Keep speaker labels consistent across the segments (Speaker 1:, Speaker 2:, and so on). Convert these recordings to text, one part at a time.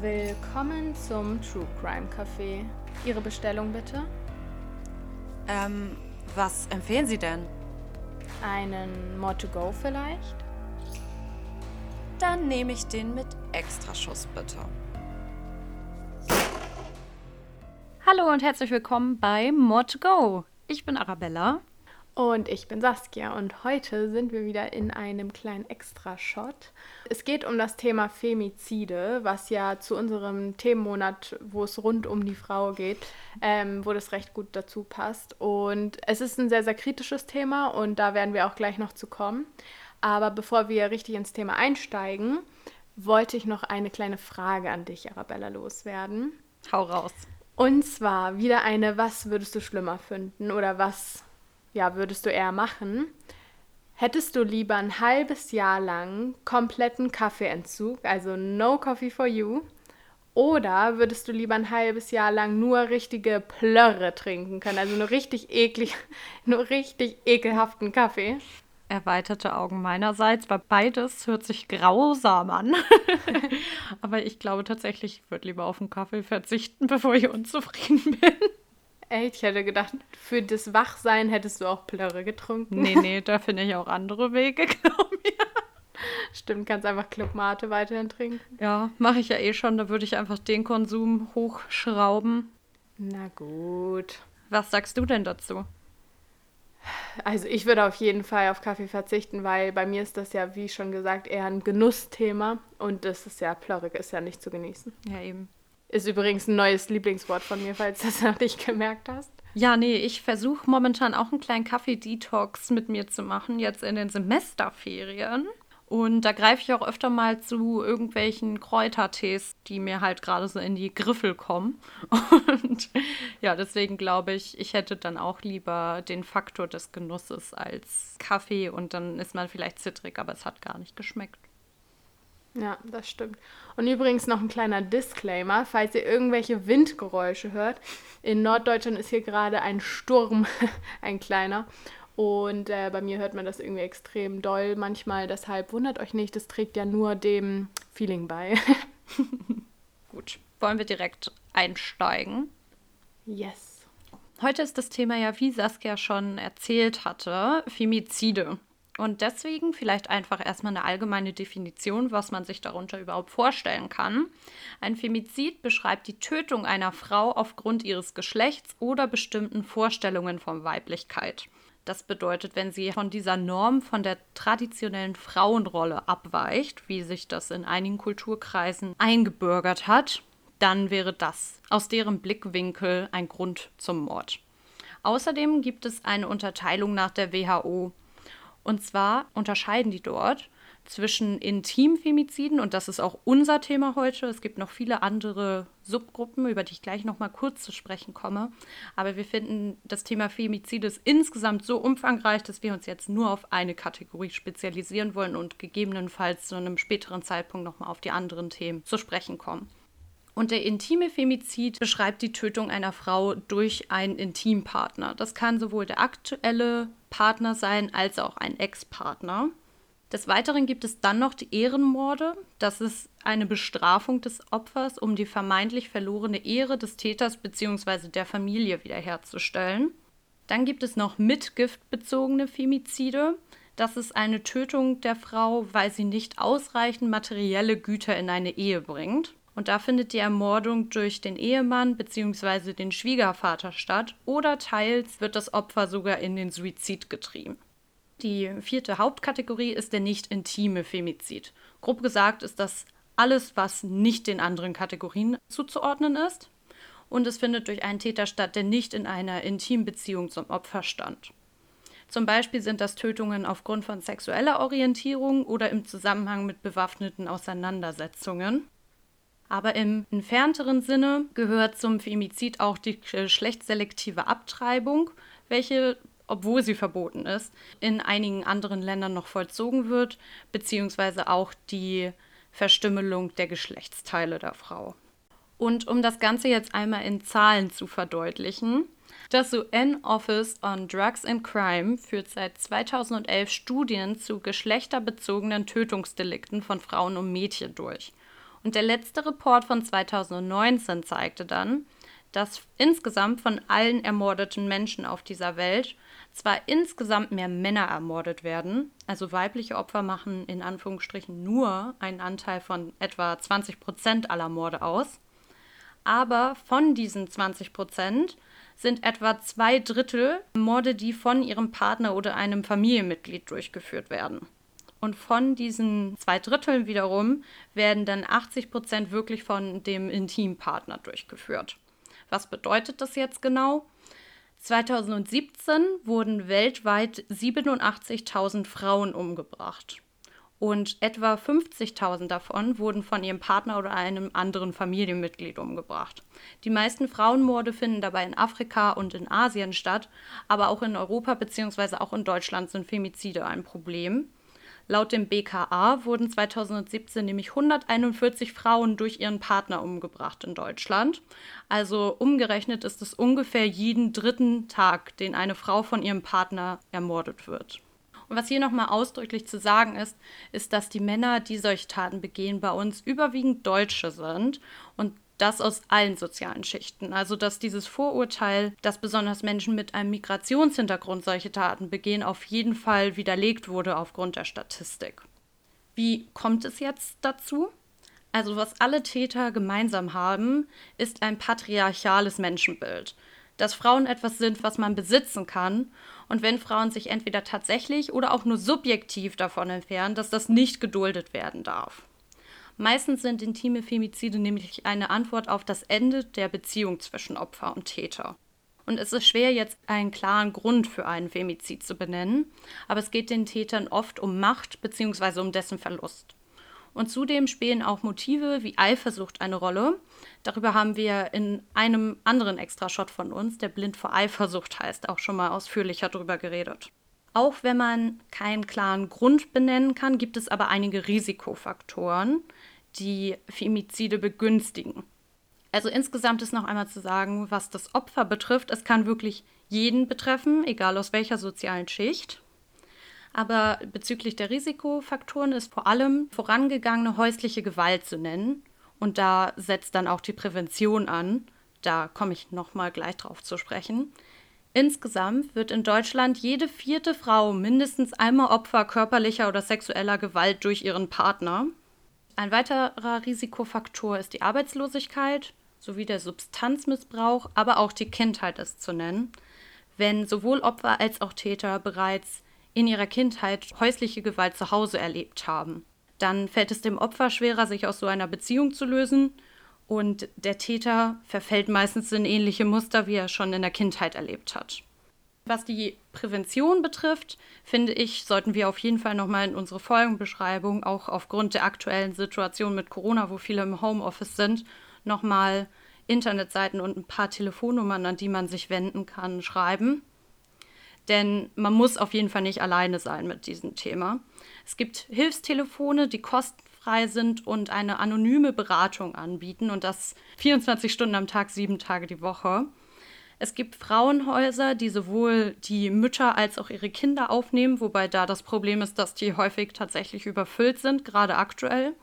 Speaker 1: Willkommen zum True Crime Café. Ihre Bestellung bitte?
Speaker 2: Ähm, was empfehlen Sie denn?
Speaker 1: Einen More to Go vielleicht?
Speaker 2: Dann nehme ich den mit Extraschuss bitte.
Speaker 3: Hallo und herzlich willkommen bei More to Go. Ich bin Arabella.
Speaker 1: Und ich bin Saskia und heute sind wir wieder in einem kleinen Extra-Shot. Es geht um das Thema Femizide, was ja zu unserem Themenmonat, wo es rund um die Frau geht, ähm, wo das recht gut dazu passt. Und es ist ein sehr, sehr kritisches Thema und da werden wir auch gleich noch zu kommen. Aber bevor wir richtig ins Thema einsteigen, wollte ich noch eine kleine Frage an dich, Arabella, loswerden.
Speaker 3: Hau raus.
Speaker 1: Und zwar wieder eine, was würdest du schlimmer finden oder was ja, würdest du eher machen? Hättest du lieber ein halbes Jahr lang kompletten Kaffeeentzug, also no coffee for you, oder würdest du lieber ein halbes Jahr lang nur richtige Plörre trinken können, also nur richtig eklig, nur richtig ekelhaften Kaffee?
Speaker 3: Erweiterte Augen meinerseits, weil beides hört sich grausam an. Aber ich glaube tatsächlich, ich würde lieber auf einen Kaffee verzichten, bevor ich unzufrieden bin.
Speaker 1: Echt? Ich hätte gedacht, für das Wachsein hättest du auch Plörre getrunken.
Speaker 3: Nee, nee, da finde ich auch andere Wege, glaube ich.
Speaker 1: Stimmt, kannst einfach Clubmate weiterhin trinken.
Speaker 3: Ja, mache ich ja eh schon. Da würde ich einfach den Konsum hochschrauben.
Speaker 1: Na gut.
Speaker 3: Was sagst du denn dazu?
Speaker 1: Also ich würde auf jeden Fall auf Kaffee verzichten, weil bei mir ist das ja, wie schon gesagt, eher ein Genussthema und das ist ja, Plörrig ist ja nicht zu genießen.
Speaker 3: Ja, eben.
Speaker 1: Ist übrigens ein neues Lieblingswort von mir, falls du das noch nicht gemerkt hast.
Speaker 3: Ja, nee, ich versuche momentan auch einen kleinen Kaffee-Detox mit mir zu machen, jetzt in den Semesterferien. Und da greife ich auch öfter mal zu irgendwelchen Kräutertees, die mir halt gerade so in die Griffel kommen. Und ja, deswegen glaube ich, ich hätte dann auch lieber den Faktor des Genusses als Kaffee und dann ist man vielleicht zittrig, aber es hat gar nicht geschmeckt.
Speaker 1: Ja, das stimmt. Und übrigens noch ein kleiner Disclaimer, falls ihr irgendwelche Windgeräusche hört. In Norddeutschland ist hier gerade ein Sturm, ein kleiner. Und äh, bei mir hört man das irgendwie extrem doll manchmal. Deshalb wundert euch nicht, das trägt ja nur dem Feeling bei.
Speaker 3: Gut, wollen wir direkt einsteigen?
Speaker 1: Yes.
Speaker 3: Heute ist das Thema ja, wie Saskia schon erzählt hatte, Femizide. Und deswegen vielleicht einfach erstmal eine allgemeine Definition, was man sich darunter überhaupt vorstellen kann. Ein Femizid beschreibt die Tötung einer Frau aufgrund ihres Geschlechts oder bestimmten Vorstellungen von Weiblichkeit. Das bedeutet, wenn sie von dieser Norm, von der traditionellen Frauenrolle abweicht, wie sich das in einigen Kulturkreisen eingebürgert hat, dann wäre das aus deren Blickwinkel ein Grund zum Mord. Außerdem gibt es eine Unterteilung nach der WHO und zwar unterscheiden die dort zwischen Intimfemiziden, und das ist auch unser Thema heute. Es gibt noch viele andere Subgruppen, über die ich gleich noch mal kurz zu sprechen komme. Aber wir finden das Thema Femizid ist insgesamt so umfangreich, dass wir uns jetzt nur auf eine Kategorie spezialisieren wollen und gegebenenfalls zu einem späteren Zeitpunkt noch mal auf die anderen Themen zu sprechen kommen. Und der intime Femizid beschreibt die Tötung einer Frau durch einen Intimpartner. Das kann sowohl der aktuelle Partner sein als auch ein Ex-Partner. Des Weiteren gibt es dann noch die Ehrenmorde. Das ist eine Bestrafung des Opfers, um die vermeintlich verlorene Ehre des Täters bzw. der Familie wiederherzustellen. Dann gibt es noch mitgiftbezogene Femizide. Das ist eine Tötung der Frau, weil sie nicht ausreichend materielle Güter in eine Ehe bringt. Und da findet die Ermordung durch den Ehemann bzw. den Schwiegervater statt oder teils wird das Opfer sogar in den Suizid getrieben. Die vierte Hauptkategorie ist der nicht intime Femizid. Grob gesagt ist das alles, was nicht den anderen Kategorien zuzuordnen ist. Und es findet durch einen Täter statt, der nicht in einer intimen Beziehung zum Opfer stand. Zum Beispiel sind das Tötungen aufgrund von sexueller Orientierung oder im Zusammenhang mit bewaffneten Auseinandersetzungen. Aber im entfernteren Sinne gehört zum Femizid auch die geschlechtsselektive Abtreibung, welche, obwohl sie verboten ist, in einigen anderen Ländern noch vollzogen wird, beziehungsweise auch die Verstümmelung der Geschlechtsteile der Frau. Und um das Ganze jetzt einmal in Zahlen zu verdeutlichen, das UN Office on Drugs and Crime führt seit 2011 Studien zu geschlechterbezogenen Tötungsdelikten von Frauen und Mädchen durch. Und der letzte Report von 2019 zeigte dann, dass insgesamt von allen ermordeten Menschen auf dieser Welt zwar insgesamt mehr Männer ermordet werden, also weibliche Opfer machen in Anführungsstrichen nur einen Anteil von etwa 20 Prozent aller Morde aus, aber von diesen 20 Prozent sind etwa zwei Drittel Morde, die von ihrem Partner oder einem Familienmitglied durchgeführt werden. Und von diesen zwei Dritteln wiederum werden dann 80 Prozent wirklich von dem Intimpartner durchgeführt. Was bedeutet das jetzt genau? 2017 wurden weltweit 87.000 Frauen umgebracht. Und etwa 50.000 davon wurden von ihrem Partner oder einem anderen Familienmitglied umgebracht. Die meisten Frauenmorde finden dabei in Afrika und in Asien statt, aber auch in Europa bzw. auch in Deutschland sind Femizide ein Problem. Laut dem BKA wurden 2017 nämlich 141 Frauen durch ihren Partner umgebracht in Deutschland. Also umgerechnet ist es ungefähr jeden dritten Tag, den eine Frau von ihrem Partner ermordet wird. Und was hier nochmal ausdrücklich zu sagen ist, ist, dass die Männer, die solche Taten begehen, bei uns überwiegend Deutsche sind und das aus allen sozialen Schichten. Also dass dieses Vorurteil, dass besonders Menschen mit einem Migrationshintergrund solche Taten begehen, auf jeden Fall widerlegt wurde aufgrund der Statistik. Wie kommt es jetzt dazu? Also was alle Täter gemeinsam haben, ist ein patriarchales Menschenbild, dass Frauen etwas sind, was man besitzen kann und wenn Frauen sich entweder tatsächlich oder auch nur subjektiv davon entfernen, dass das nicht geduldet werden darf. Meistens sind intime Femizide nämlich eine Antwort auf das Ende der Beziehung zwischen Opfer und Täter. Und es ist schwer, jetzt einen klaren Grund für einen Femizid zu benennen, aber es geht den Tätern oft um Macht bzw. um dessen Verlust. Und zudem spielen auch Motive wie Eifersucht eine Rolle. Darüber haben wir in einem anderen Extrashot von uns, der blind vor Eifersucht heißt, auch schon mal ausführlicher darüber geredet. Auch wenn man keinen klaren Grund benennen kann, gibt es aber einige Risikofaktoren, die Femizide begünstigen. Also insgesamt ist noch einmal zu sagen, was das Opfer betrifft, es kann wirklich jeden betreffen, egal aus welcher sozialen Schicht. Aber bezüglich der Risikofaktoren ist vor allem vorangegangene häusliche Gewalt zu nennen. Und da setzt dann auch die Prävention an. Da komme ich nochmal gleich drauf zu sprechen. Insgesamt wird in Deutschland jede vierte Frau mindestens einmal Opfer körperlicher oder sexueller Gewalt durch ihren Partner. Ein weiterer Risikofaktor ist die Arbeitslosigkeit sowie der Substanzmissbrauch, aber auch die Kindheit ist zu nennen, wenn sowohl Opfer als auch Täter bereits in ihrer Kindheit häusliche Gewalt zu Hause erlebt haben. Dann fällt es dem Opfer schwerer, sich aus so einer Beziehung zu lösen und der Täter verfällt meistens in ähnliche Muster, wie er schon in der Kindheit erlebt hat. Was die Prävention betrifft, finde ich, sollten wir auf jeden Fall nochmal in unsere Folgenbeschreibung, auch aufgrund der aktuellen Situation mit Corona, wo viele im Homeoffice sind, nochmal Internetseiten und ein paar Telefonnummern, an die man sich wenden kann, schreiben. Denn man muss auf jeden Fall nicht alleine sein mit diesem Thema. Es gibt Hilfstelefone, die kostenfrei sind und eine anonyme Beratung anbieten und das 24 Stunden am Tag, sieben Tage die Woche. Es gibt Frauenhäuser, die sowohl die Mütter als auch ihre Kinder aufnehmen, wobei da das Problem ist, dass die häufig tatsächlich überfüllt sind, gerade aktuell.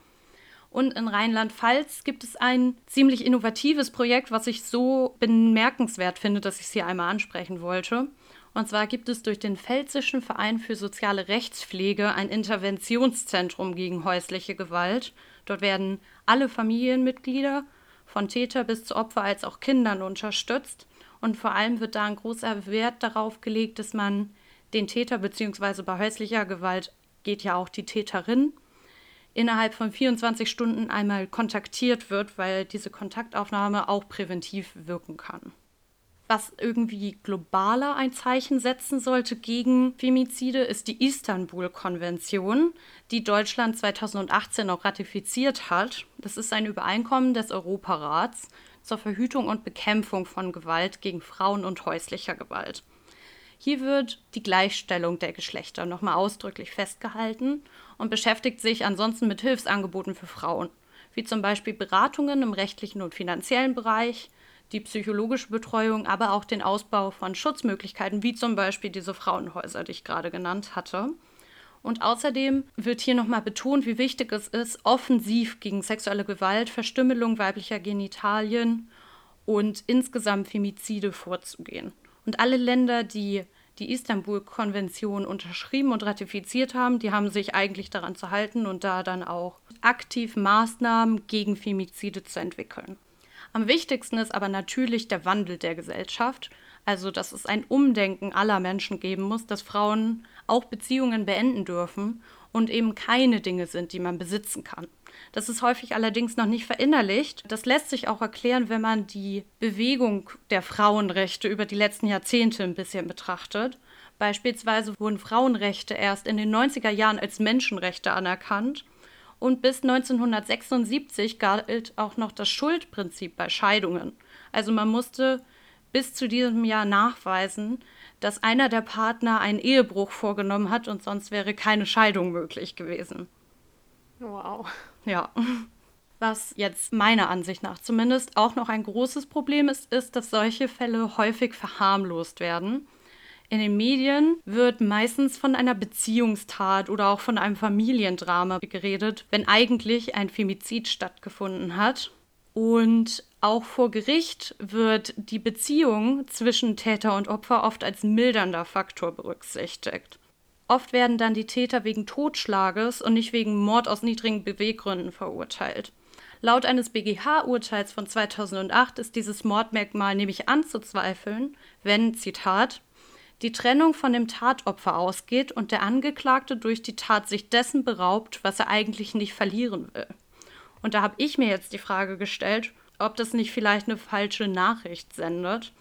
Speaker 3: Und in Rheinland-Pfalz gibt es ein ziemlich innovatives Projekt, was ich so bemerkenswert finde, dass ich es hier einmal ansprechen wollte. Und zwar gibt es durch den Pfälzischen Verein für soziale Rechtspflege ein Interventionszentrum gegen häusliche Gewalt. Dort werden alle Familienmitglieder, von Täter bis zu Opfer als auch Kindern unterstützt. Und vor allem wird da ein großer Wert darauf gelegt, dass man den Täter bzw. bei häuslicher Gewalt geht ja auch die Täterin innerhalb von 24 Stunden einmal kontaktiert wird, weil diese Kontaktaufnahme auch präventiv wirken kann. Was irgendwie globaler ein Zeichen setzen sollte gegen Femizide, ist die Istanbul-Konvention, die Deutschland 2018 auch ratifiziert hat. Das ist ein Übereinkommen des Europarats zur Verhütung und Bekämpfung von Gewalt gegen Frauen und häuslicher Gewalt. Hier wird die Gleichstellung der Geschlechter nochmal ausdrücklich festgehalten und beschäftigt sich ansonsten mit Hilfsangeboten für Frauen, wie zum Beispiel Beratungen im rechtlichen und finanziellen Bereich, die psychologische Betreuung, aber auch den Ausbau von Schutzmöglichkeiten, wie zum Beispiel diese Frauenhäuser, die ich gerade genannt hatte. Und außerdem wird hier nochmal betont, wie wichtig es ist, offensiv gegen sexuelle Gewalt, Verstümmelung weiblicher Genitalien und insgesamt Femizide vorzugehen. Und alle Länder, die die Istanbul-Konvention unterschrieben und ratifiziert haben, die haben sich eigentlich daran zu halten und da dann auch aktiv Maßnahmen gegen Femizide zu entwickeln. Am wichtigsten ist aber natürlich der Wandel der Gesellschaft, also dass es ein Umdenken aller Menschen geben muss, dass Frauen auch Beziehungen beenden dürfen und eben keine Dinge sind, die man besitzen kann. Das ist häufig allerdings noch nicht verinnerlicht. Das lässt sich auch erklären, wenn man die Bewegung der Frauenrechte über die letzten Jahrzehnte ein bisschen betrachtet. Beispielsweise wurden Frauenrechte erst in den 90er Jahren als Menschenrechte anerkannt und bis 1976 galt auch noch das Schuldprinzip bei Scheidungen. Also man musste bis zu diesem Jahr nachweisen, dass einer der Partner einen Ehebruch vorgenommen hat und sonst wäre keine Scheidung möglich gewesen.
Speaker 1: Wow.
Speaker 3: Ja. Was jetzt meiner Ansicht nach zumindest auch noch ein großes Problem ist, ist, dass solche Fälle häufig verharmlost werden. In den Medien wird meistens von einer Beziehungstat oder auch von einem Familiendrama geredet, wenn eigentlich ein Femizid stattgefunden hat. Und auch vor Gericht wird die Beziehung zwischen Täter und Opfer oft als mildernder Faktor berücksichtigt. Oft werden dann die Täter wegen Totschlages und nicht wegen Mord aus niedrigen Beweggründen verurteilt. Laut eines BGH-Urteils von 2008 ist dieses Mordmerkmal nämlich anzuzweifeln, wenn, Zitat, die Trennung von dem Tatopfer ausgeht und der Angeklagte durch die Tat sich dessen beraubt, was er eigentlich nicht verlieren will. Und da habe ich mir jetzt die Frage gestellt, ob das nicht vielleicht eine falsche Nachricht sendet.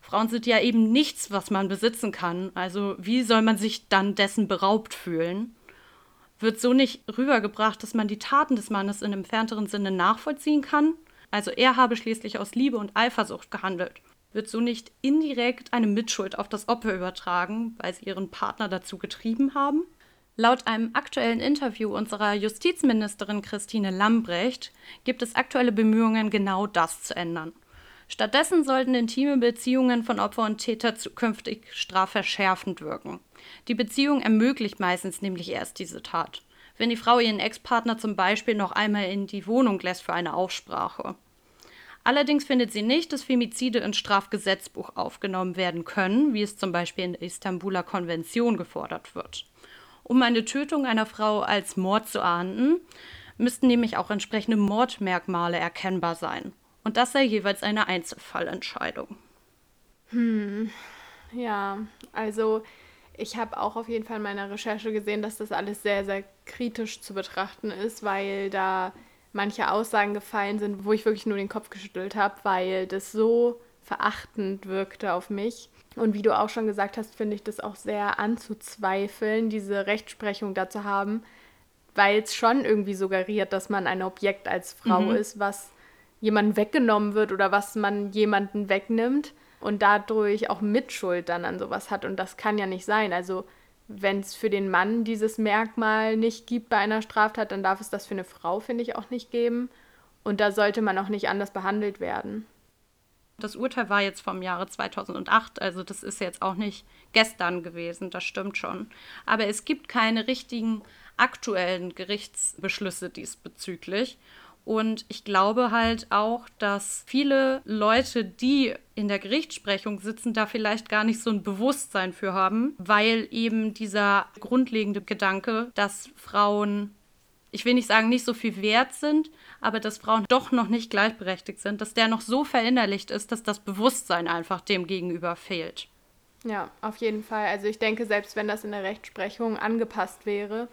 Speaker 3: Frauen sind ja eben nichts, was man besitzen kann. Also wie soll man sich dann dessen beraubt fühlen? Wird so nicht rübergebracht, dass man die Taten des Mannes in entfernteren Sinne nachvollziehen kann? Also er habe schließlich aus Liebe und Eifersucht gehandelt. Wird so nicht indirekt eine Mitschuld auf das Opfer übertragen, weil sie ihren Partner dazu getrieben haben? Laut einem aktuellen Interview unserer Justizministerin Christine Lambrecht gibt es aktuelle Bemühungen, genau das zu ändern. Stattdessen sollten intime Beziehungen von Opfer und Täter zukünftig strafverschärfend wirken. Die Beziehung ermöglicht meistens nämlich erst diese Tat. Wenn die Frau ihren Ex-Partner zum Beispiel noch einmal in die Wohnung lässt für eine Aussprache. Allerdings findet sie nicht, dass Femizide ins Strafgesetzbuch aufgenommen werden können, wie es zum Beispiel in der Istanbuler Konvention gefordert wird. Um eine Tötung einer Frau als Mord zu ahnden, müssten nämlich auch entsprechende Mordmerkmale erkennbar sein. Und das sei jeweils eine Einzelfallentscheidung.
Speaker 1: Hm, ja, also ich habe auch auf jeden Fall in meiner Recherche gesehen, dass das alles sehr, sehr kritisch zu betrachten ist, weil da manche Aussagen gefallen sind, wo ich wirklich nur den Kopf geschüttelt habe, weil das so verachtend wirkte auf mich. Und wie du auch schon gesagt hast, finde ich das auch sehr anzuzweifeln, diese Rechtsprechung dazu haben, weil es schon irgendwie suggeriert, dass man ein Objekt als Frau mhm. ist, was jemandem weggenommen wird oder was man jemanden wegnimmt und dadurch auch Mitschuld dann an sowas hat. Und das kann ja nicht sein. Also wenn es für den Mann dieses Merkmal nicht gibt bei einer Straftat, dann darf es das für eine Frau, finde ich, auch nicht geben. Und da sollte man auch nicht anders behandelt werden.
Speaker 3: Das Urteil war jetzt vom Jahre 2008, also das ist jetzt auch nicht gestern gewesen, das stimmt schon. Aber es gibt keine richtigen aktuellen Gerichtsbeschlüsse diesbezüglich. Und ich glaube halt auch, dass viele Leute, die in der Gerichtssprechung sitzen, da vielleicht gar nicht so ein Bewusstsein für haben, weil eben dieser grundlegende Gedanke, dass Frauen ich will nicht sagen, nicht so viel wert sind, aber dass Frauen doch noch nicht gleichberechtigt sind, dass der noch so verinnerlicht ist, dass das Bewusstsein einfach dem gegenüber fehlt.
Speaker 1: Ja, auf jeden Fall. Also ich denke, selbst wenn das in der Rechtsprechung angepasst wäre,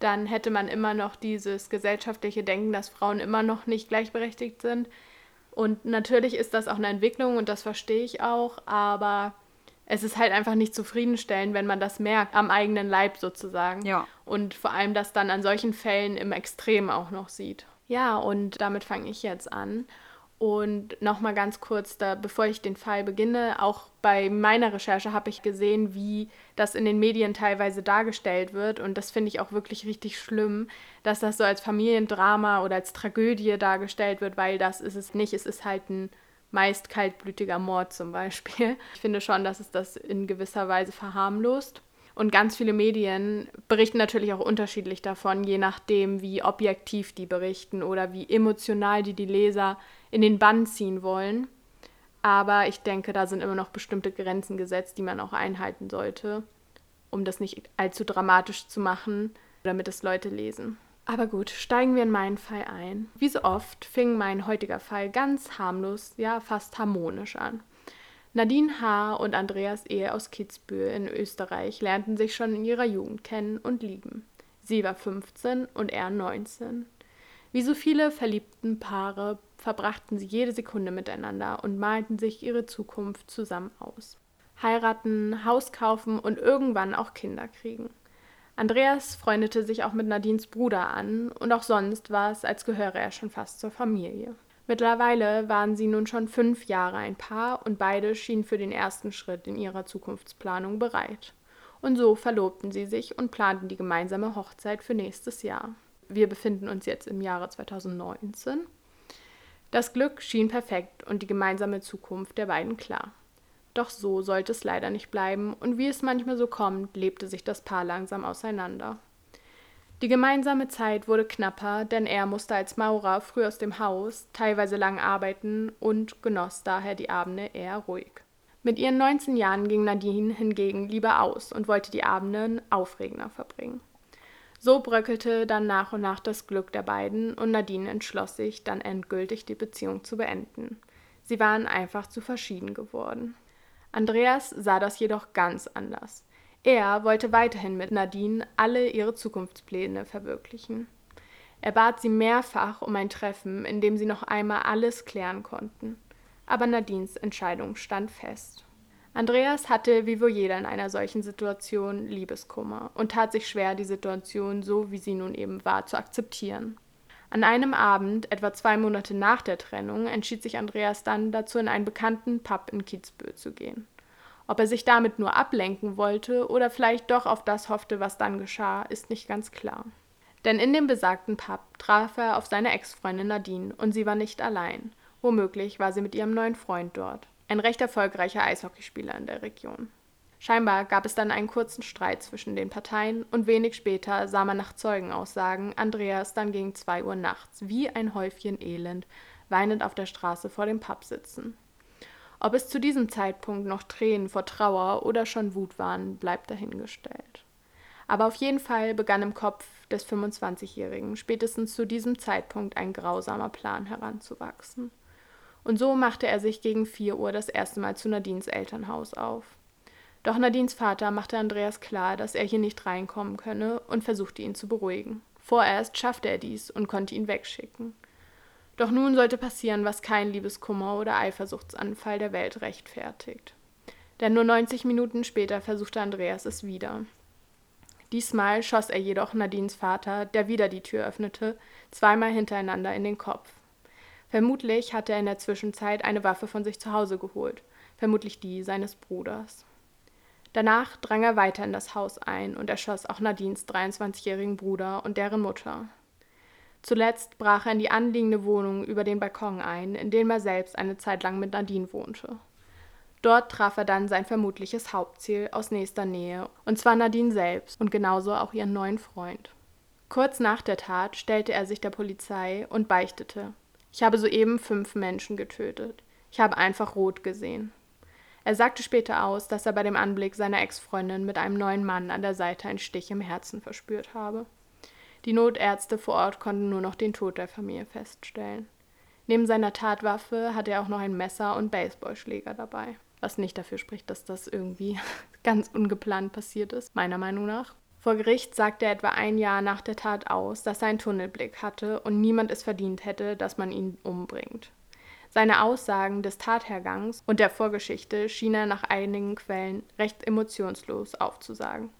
Speaker 1: dann hätte man immer noch dieses gesellschaftliche Denken, dass Frauen immer noch nicht gleichberechtigt sind. Und natürlich ist das auch eine Entwicklung und das verstehe ich auch, aber es ist halt einfach nicht zufriedenstellend, wenn man das merkt, am eigenen Leib sozusagen.
Speaker 3: Ja.
Speaker 1: Und vor allem das dann an solchen Fällen im Extrem auch noch sieht. Ja, und damit fange ich jetzt an. Und nochmal ganz kurz, da, bevor ich den Fall beginne, auch bei meiner Recherche habe ich gesehen, wie das in den Medien teilweise dargestellt wird. Und das finde ich auch wirklich richtig schlimm, dass das so als Familiendrama oder als Tragödie dargestellt wird, weil das ist es nicht. Es ist halt ein meist kaltblütiger Mord zum Beispiel. Ich finde schon, dass es das in gewisser Weise verharmlost. Und ganz viele Medien berichten natürlich auch unterschiedlich davon, je nachdem, wie objektiv die berichten oder wie emotional die die Leser in den Bann ziehen wollen. Aber ich denke, da sind immer noch bestimmte Grenzen gesetzt, die man auch einhalten sollte, um das nicht allzu dramatisch zu machen, damit es Leute lesen. Aber gut, steigen wir in meinen Fall ein. Wie so oft fing mein heutiger Fall ganz harmlos, ja fast harmonisch an. Nadine H. und Andreas Ehe aus Kitzbühel in Österreich lernten sich schon in ihrer Jugend kennen und lieben. Sie war 15 und er 19. Wie so viele verliebten Paare verbrachten sie jede Sekunde miteinander und malten sich ihre Zukunft zusammen aus. Heiraten, Haus kaufen und irgendwann auch Kinder kriegen. Andreas freundete sich auch mit Nadines Bruder an und auch sonst war es, als gehöre er schon fast zur Familie. Mittlerweile waren sie nun schon fünf Jahre ein Paar und beide schienen für den ersten Schritt in ihrer Zukunftsplanung bereit. Und so verlobten sie sich und planten die gemeinsame Hochzeit für nächstes Jahr. Wir befinden uns jetzt im Jahre 2019. Das Glück schien perfekt und die gemeinsame Zukunft der beiden klar. Doch so sollte es leider nicht bleiben, und wie es manchmal so kommt, lebte sich das Paar langsam auseinander. Die gemeinsame Zeit wurde knapper, denn er musste als Maurer früh aus dem Haus, teilweise lang arbeiten und genoss daher die Abende eher ruhig. Mit ihren 19 Jahren ging Nadine hingegen lieber aus und wollte die Abende aufregender verbringen. So bröckelte dann nach und nach das Glück der beiden und Nadine entschloss sich, dann endgültig die Beziehung zu beenden. Sie waren einfach zu verschieden geworden. Andreas sah das jedoch ganz anders. Er wollte weiterhin mit Nadine alle ihre Zukunftspläne verwirklichen. Er bat sie mehrfach um ein Treffen, in dem sie noch einmal alles klären konnten. Aber Nadines Entscheidung stand fest. Andreas hatte, wie wohl jeder in einer solchen Situation, Liebeskummer und tat sich schwer, die Situation so, wie sie nun eben war, zu akzeptieren. An einem Abend, etwa zwei Monate nach der Trennung, entschied sich Andreas dann dazu, in einen bekannten Pub in Kitzbühel zu gehen. Ob er sich damit nur ablenken wollte oder vielleicht doch auf das hoffte, was dann geschah, ist nicht ganz klar. Denn in dem besagten Pub traf er auf seine Ex-Freundin Nadine und sie war nicht allein. Womöglich war sie mit ihrem neuen Freund dort, ein recht erfolgreicher Eishockeyspieler in der Region. Scheinbar gab es dann einen kurzen Streit zwischen den Parteien und wenig später sah man nach Zeugenaussagen Andreas dann gegen zwei Uhr nachts wie ein Häufchen Elend weinend auf der Straße vor dem Pub sitzen. Ob es zu diesem Zeitpunkt noch Tränen vor Trauer oder schon Wut waren, bleibt dahingestellt. Aber auf jeden Fall begann im Kopf des 25-Jährigen spätestens zu diesem Zeitpunkt ein grausamer Plan heranzuwachsen. Und so machte er sich gegen 4 Uhr das erste Mal zu Nadines Elternhaus auf. Doch Nadines Vater machte Andreas klar, dass er hier nicht reinkommen könne und versuchte ihn zu beruhigen. Vorerst schaffte er dies und konnte ihn wegschicken. Doch nun sollte passieren, was kein Liebeskummer oder Eifersuchtsanfall der Welt rechtfertigt. Denn nur 90 Minuten später versuchte Andreas es wieder. Diesmal schoss er jedoch Nadines Vater, der wieder die Tür öffnete, zweimal hintereinander in den Kopf. Vermutlich hatte er in der Zwischenzeit eine Waffe von sich zu Hause geholt, vermutlich die seines Bruders. Danach drang er weiter in das Haus ein und erschoss auch Nadines 23-jährigen Bruder und deren Mutter. Zuletzt brach er in die anliegende Wohnung über den Balkon ein, in dem er selbst eine Zeit lang mit Nadine wohnte. Dort traf er dann sein vermutliches Hauptziel aus nächster Nähe, und zwar Nadine selbst und genauso auch ihren neuen Freund. Kurz nach der Tat stellte er sich der Polizei und beichtete. Ich habe soeben fünf Menschen getötet. Ich habe einfach rot gesehen. Er sagte später aus, dass er bei dem Anblick seiner Ex-Freundin mit einem neuen Mann an der Seite einen Stich im Herzen verspürt habe. Die Notärzte vor Ort konnten nur noch den Tod der Familie feststellen. Neben seiner Tatwaffe hatte er auch noch ein Messer und Baseballschläger dabei. Was nicht dafür spricht, dass das irgendwie ganz ungeplant passiert ist, meiner Meinung nach. Vor Gericht sagte er etwa ein Jahr nach der Tat aus, dass er einen Tunnelblick hatte und niemand es verdient hätte, dass man ihn umbringt. Seine Aussagen des Tathergangs und der Vorgeschichte schien er nach einigen Quellen recht emotionslos aufzusagen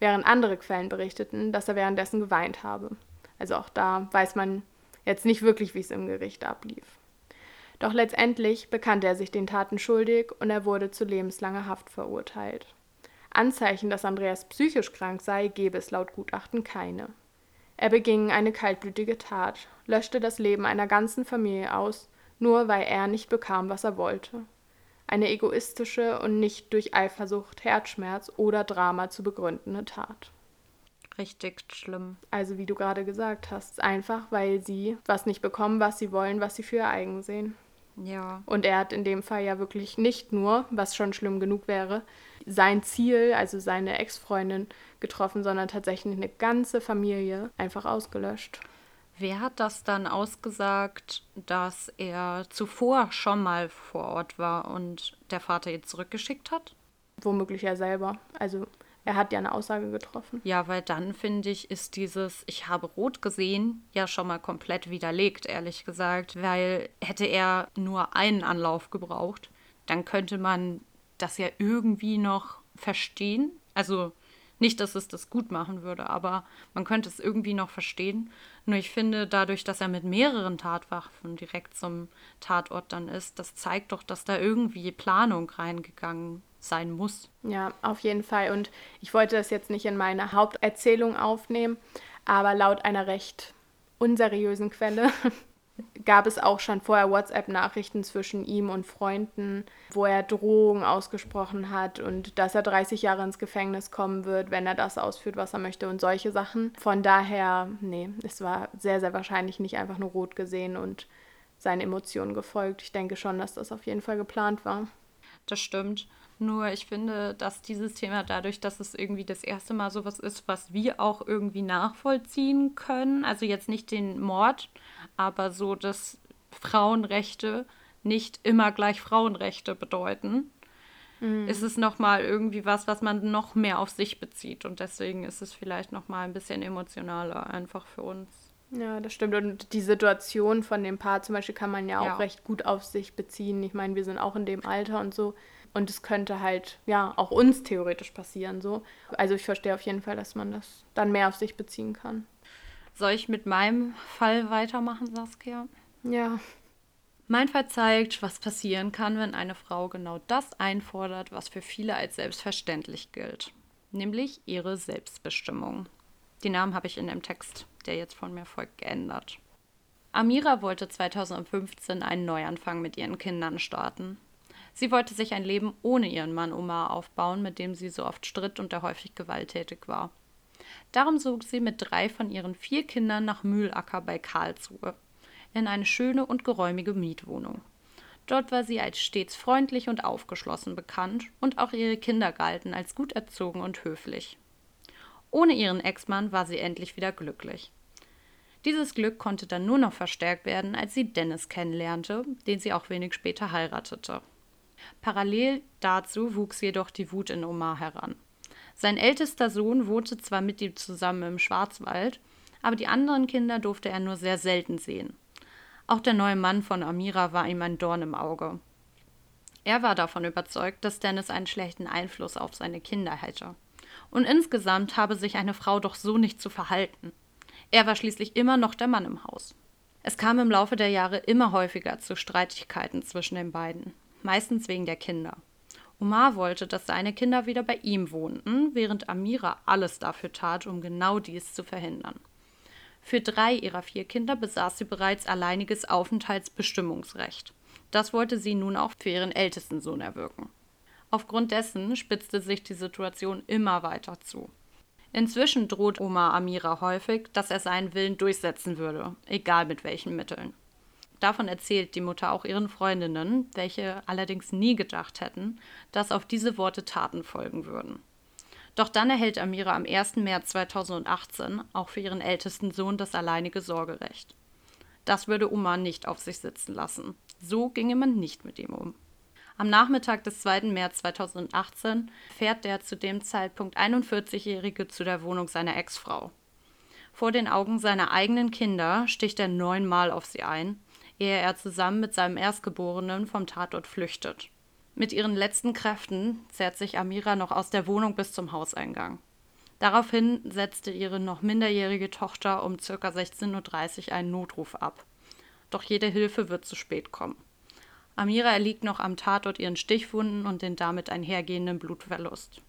Speaker 1: während andere Quellen berichteten, dass er währenddessen geweint habe. Also auch da weiß man jetzt nicht wirklich, wie es im Gericht ablief. Doch letztendlich bekannte er sich den Taten schuldig und er wurde zu lebenslanger Haft verurteilt. Anzeichen, dass Andreas psychisch krank sei, gebe es laut Gutachten keine. Er beging eine kaltblütige Tat, löschte das Leben einer ganzen Familie aus, nur weil er nicht bekam, was er wollte. eine egoistische und nicht durch Eifersucht, Herzschmerz oder Drama zu begründende Tat.
Speaker 3: Richtig schlimm.
Speaker 1: Also wie du gerade gesagt hast, einfach weil sie was nicht bekommen, was sie wollen, was sie für ihr eigen sehen.
Speaker 3: Ja.
Speaker 1: Und er hat in dem Fall ja wirklich nicht nur, was schon schlimm genug wäre, sein Ziel, also seine Ex-Freundin, getroffen, sondern tatsächlich eine ganze Familie einfach ausgelöscht.
Speaker 3: Wer hat das dann ausgesagt, dass er zuvor schon mal vor Ort war und der Vater ihn zurückgeschickt hat?
Speaker 1: Womöglich er selber. Also er hat ja eine Aussage getroffen.
Speaker 3: Ja, weil dann finde ich, ist dieses Ich habe rot gesehen ja schon mal komplett widerlegt, ehrlich gesagt. Weil hätte er nur einen Anlauf gebraucht, dann könnte man das ja irgendwie noch verstehen. Also nicht, dass es das gut machen würde, aber man könnte es irgendwie noch verstehen. Nur ich finde, dadurch, dass er mit mehreren Tatwaffen direkt zum Tatort dann ist, das zeigt doch, dass da irgendwie Planung reingegangen sein muss.
Speaker 1: Ja, auf jeden Fall. Und ich wollte das jetzt nicht in meine Haupterzählung aufnehmen, aber laut einer recht unseriösen Quelle gab es auch schon vorher WhatsApp-Nachrichten zwischen ihm und Freunden, wo er Drohungen ausgesprochen hat und dass er 30 Jahre ins Gefängnis kommen wird, wenn er das ausführt, was er möchte und solche Sachen. Von daher, nee, es war sehr, sehr wahrscheinlich nicht einfach nur rot gesehen und seinen Emotionen gefolgt. Ich denke schon, dass das auf jeden Fall geplant war.
Speaker 3: Das stimmt. Nur ich finde, dass dieses Thema dadurch, dass es irgendwie das erste Mal sowas ist, was wir auch irgendwie nachvollziehen können, also jetzt nicht den Mord, aber so, dass Frauenrechte nicht immer gleich Frauenrechte bedeuten, mhm. ist es nochmal irgendwie was, was man noch mehr auf sich bezieht. Und deswegen ist es vielleicht nochmal ein bisschen emotionaler einfach für uns.
Speaker 1: Ja, das stimmt. Und die Situation von dem Paar zum Beispiel kann man ja auch ja. recht gut auf sich beziehen. Ich meine, wir sind auch in dem Alter und so. Und es könnte halt, ja, auch uns theoretisch passieren so. Also ich verstehe auf jeden Fall, dass man das dann mehr auf sich beziehen kann.
Speaker 3: Soll ich mit meinem Fall weitermachen, Saskia?
Speaker 1: Ja.
Speaker 3: Mein Fall zeigt, was passieren kann, wenn eine Frau genau das einfordert, was für viele als selbstverständlich gilt, nämlich ihre Selbstbestimmung. Die Namen habe ich in dem Text, der jetzt von mir folgt, geändert. Amira wollte 2015 einen Neuanfang mit ihren Kindern starten. Sie wollte sich ein Leben ohne ihren Mann Omar aufbauen, mit dem sie so oft stritt und der häufig gewalttätig war. Darum zog sie mit drei von ihren vier Kindern nach Mühlacker bei Karlsruhe, in eine schöne und geräumige Mietwohnung. Dort war sie als stets freundlich und aufgeschlossen bekannt und auch ihre Kinder galten als gut erzogen und höflich. Ohne ihren Ex-Mann war sie endlich wieder glücklich. Dieses Glück konnte dann nur noch verstärkt werden, als sie Dennis kennenlernte, den sie auch wenig später heiratete. Parallel dazu wuchs jedoch die Wut in Omar heran. Sein ältester Sohn wohnte zwar mit ihm zusammen im Schwarzwald, aber die anderen Kinder durfte er nur sehr selten sehen. Auch der neue Mann von Amira war ihm ein Dorn im Auge. Er war davon überzeugt, dass Dennis einen schlechten Einfluss auf seine Kinder hätte. Und insgesamt habe sich eine Frau doch so nicht zu verhalten. Er war schließlich immer noch der Mann im Haus. Es kam im Laufe der Jahre immer häufiger zu Streitigkeiten zwischen den beiden, meistens wegen der Kinder. Omar wollte, dass seine Kinder wieder bei ihm wohnten, während Amira alles dafür tat, um genau dies zu verhindern. Für drei ihrer vier Kinder besaß sie bereits alleiniges Aufenthaltsbestimmungsrecht. Das wollte sie nun auch für ihren ältesten Sohn erwirken. Aufgrund dessen spitzte sich die Situation immer weiter zu. Inzwischen droht Omar Amira häufig, dass er seinen Willen durchsetzen würde, egal mit welchen Mitteln. Davon erzählt die Mutter auch ihren Freundinnen, welche allerdings nie gedacht hätten, dass auf diese Worte Taten folgen würden. Doch dann erhält Amira am 1. März 2018 auch für ihren ältesten Sohn das alleinige Sorgerecht. Das würde Omar nicht auf sich sitzen lassen. So ginge man nicht mit ihm um. Am Nachmittag des 2. März 2018 fährt der zu dem Zeitpunkt 41-Jährige zu der Wohnung seiner Ex-Frau. Vor den Augen seiner eigenen Kinder sticht er neunmal auf sie ein ehe er zusammen mit seinem Erstgeborenen vom Tatort flüchtet. Mit ihren letzten Kräften zerrt sich Amira noch aus der Wohnung bis zum Hauseingang. Daraufhin setzte ihre noch minderjährige Tochter um ca. 16.30 Uhr einen Notruf ab. Doch jede Hilfe wird zu spät kommen. Amira erliegt noch am Tatort ihren Stichwunden und den damit einhergehenden Blutverlust.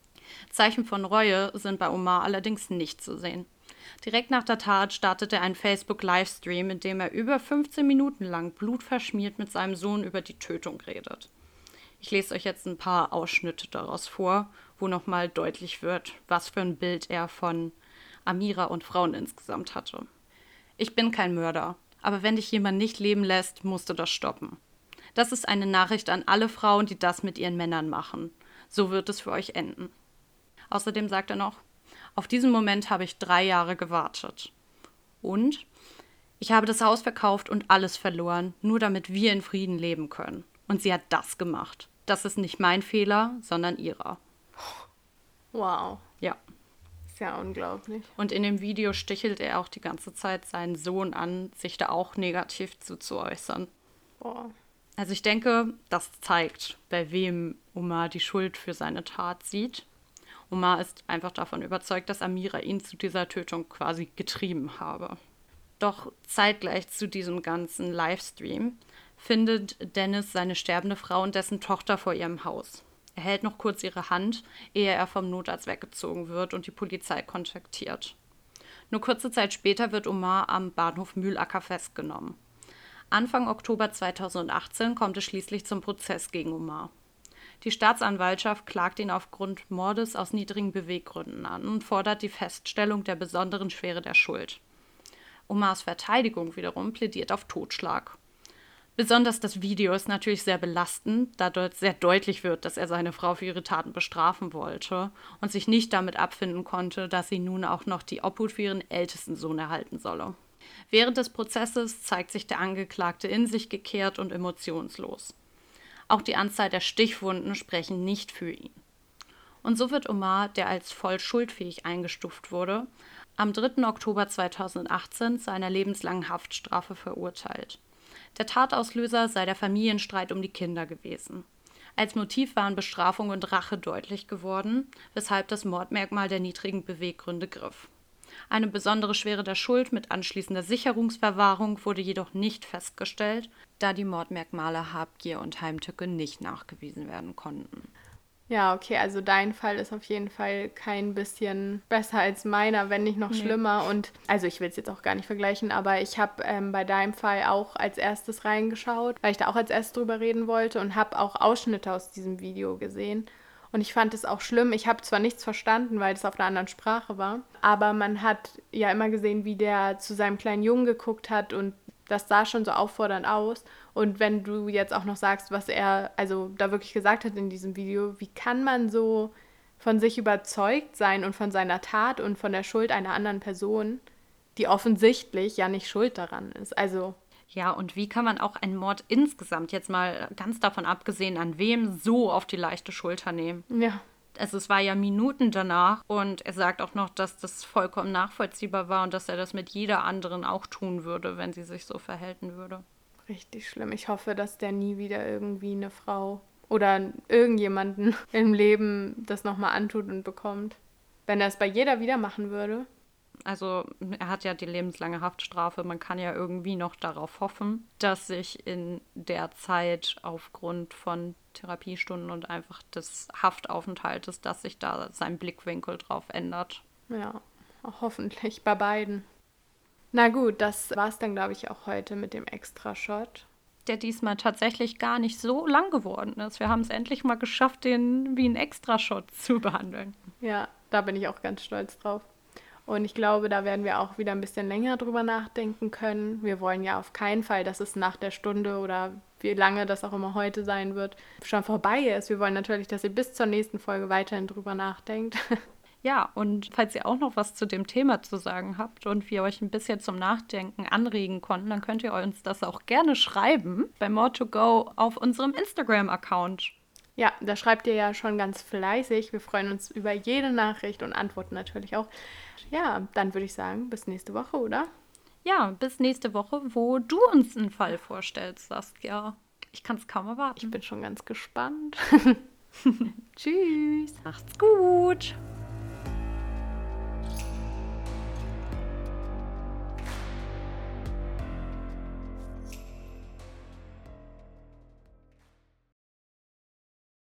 Speaker 3: Zeichen von Reue sind bei Omar allerdings nicht zu sehen. Direkt nach der Tat startete er einen Facebook-Livestream, in dem er über 15 Minuten lang blutverschmiert mit seinem Sohn über die Tötung redet. Ich lese euch jetzt ein paar Ausschnitte daraus vor, wo nochmal deutlich wird, was für ein Bild er von Amira und Frauen insgesamt hatte. Ich bin kein Mörder, aber wenn dich jemand nicht leben lässt, musst du das stoppen. Das ist eine Nachricht an alle Frauen, die das mit ihren Männern machen. So wird es für euch enden. Außerdem sagt er noch, auf diesen Moment habe ich drei Jahre gewartet. Und ich habe das Haus verkauft und alles verloren, nur damit wir in Frieden leben können. Und sie hat das gemacht. Das ist nicht mein Fehler, sondern ihrer.
Speaker 1: Wow.
Speaker 3: Ja.
Speaker 1: Ist ja unglaublich.
Speaker 3: Und in dem Video stichelt er auch die ganze Zeit seinen Sohn an, sich da auch negativ zu, zu äußern.
Speaker 1: Boah.
Speaker 3: Also ich denke, das zeigt, bei wem Omar die Schuld für seine Tat sieht. Omar ist einfach davon überzeugt, dass Amira ihn zu dieser Tötung quasi getrieben habe. Doch zeitgleich zu diesem ganzen Livestream findet Dennis seine sterbende Frau und dessen Tochter vor ihrem Haus. Er hält noch kurz ihre Hand, ehe er vom Notarzt weggezogen wird und die Polizei kontaktiert. Nur kurze Zeit später wird Omar am Bahnhof Mühlacker festgenommen. Anfang Oktober 2018 kommt es schließlich zum Prozess gegen Omar. Die Staatsanwaltschaft klagt ihn aufgrund Mordes aus niedrigen Beweggründen an und fordert die Feststellung der besonderen Schwere der Schuld. Omars Verteidigung wiederum plädiert auf Totschlag. Besonders das Video ist natürlich sehr belastend, da dort sehr deutlich wird, dass er seine Frau für ihre Taten bestrafen wollte und sich nicht damit abfinden konnte, dass sie nun auch noch die Obhut für ihren ältesten Sohn erhalten solle. Während des Prozesses zeigt sich der Angeklagte in sich gekehrt und emotionslos. Auch die Anzahl der Stichwunden sprechen nicht für ihn. Und so wird Omar, der als voll schuldfähig eingestuft wurde, am 3. Oktober 2018 zu einer lebenslangen Haftstrafe verurteilt. Der Tatauslöser sei der Familienstreit um die Kinder gewesen. Als Motiv waren Bestrafung und Rache deutlich geworden, weshalb das Mordmerkmal der niedrigen Beweggründe griff. Eine besondere Schwere der Schuld mit anschließender Sicherungsverwahrung wurde jedoch nicht festgestellt, da die Mordmerkmale Habgier und Heimtücke nicht nachgewiesen werden konnten.
Speaker 1: Ja, okay, also dein Fall ist auf jeden Fall kein bisschen besser als meiner, wenn nicht noch nee. schlimmer. Und also ich will es jetzt auch gar nicht vergleichen, aber ich habe ähm, bei deinem Fall auch als erstes reingeschaut, weil ich da auch als erstes drüber reden wollte und habe auch Ausschnitte aus diesem Video gesehen. Und ich fand es auch schlimm. Ich habe zwar nichts verstanden, weil es auf einer anderen Sprache war, aber man hat ja immer gesehen, wie der zu seinem kleinen Jungen geguckt hat und das sah schon so auffordernd aus. Und wenn du jetzt auch noch sagst, was er also da wirklich gesagt hat in diesem Video, wie kann man so von sich überzeugt sein und von seiner Tat und von der Schuld einer anderen Person, die offensichtlich ja nicht schuld daran ist? Also
Speaker 3: ja, und wie kann man auch einen Mord insgesamt, jetzt mal ganz davon abgesehen, an wem so auf die leichte Schulter nehmen?
Speaker 1: Ja.
Speaker 3: Also es war ja Minuten danach und er sagt auch noch, dass das vollkommen nachvollziehbar war und dass er das mit jeder anderen auch tun würde, wenn sie sich so verhalten würde.
Speaker 1: Richtig schlimm. Ich hoffe, dass der nie wieder irgendwie eine Frau oder irgendjemanden im Leben das nochmal antut und bekommt. Wenn er es bei jeder wieder machen würde,
Speaker 3: also er hat ja die lebenslange Haftstrafe. Man kann ja irgendwie noch darauf hoffen, dass sich in der Zeit aufgrund von Therapiestunden und einfach des Haftaufenthaltes, dass sich da sein Blickwinkel drauf ändert.
Speaker 1: Ja, hoffentlich bei beiden. Na gut, das war es dann, glaube ich, auch heute mit dem Extra-Shot.
Speaker 3: Der diesmal tatsächlich gar nicht so lang geworden ist. Wir haben es endlich mal geschafft, den wie ein Extra-Shot zu behandeln.
Speaker 1: Ja, da bin ich auch ganz stolz drauf. Und ich glaube, da werden wir auch wieder ein bisschen länger drüber nachdenken können. Wir wollen ja auf keinen Fall, dass es nach der Stunde oder wie lange das auch immer heute sein wird, schon vorbei ist. Wir wollen natürlich, dass ihr bis zur nächsten Folge weiterhin drüber nachdenkt.
Speaker 3: Ja, und falls ihr auch noch was zu dem Thema zu sagen habt und wir euch ein bisschen zum Nachdenken anregen konnten, dann könnt ihr uns das auch gerne schreiben bei More2Go auf unserem Instagram-Account.
Speaker 1: Ja, da schreibt ihr ja schon ganz fleißig. Wir freuen uns über jede Nachricht und antworten natürlich auch. Ja, dann würde ich sagen, bis nächste Woche, oder?
Speaker 3: Ja, bis nächste Woche, wo du uns einen Fall vorstellst, Saskia. Ich kann es kaum erwarten.
Speaker 1: Ich bin schon ganz gespannt. Tschüss.
Speaker 3: Macht's gut.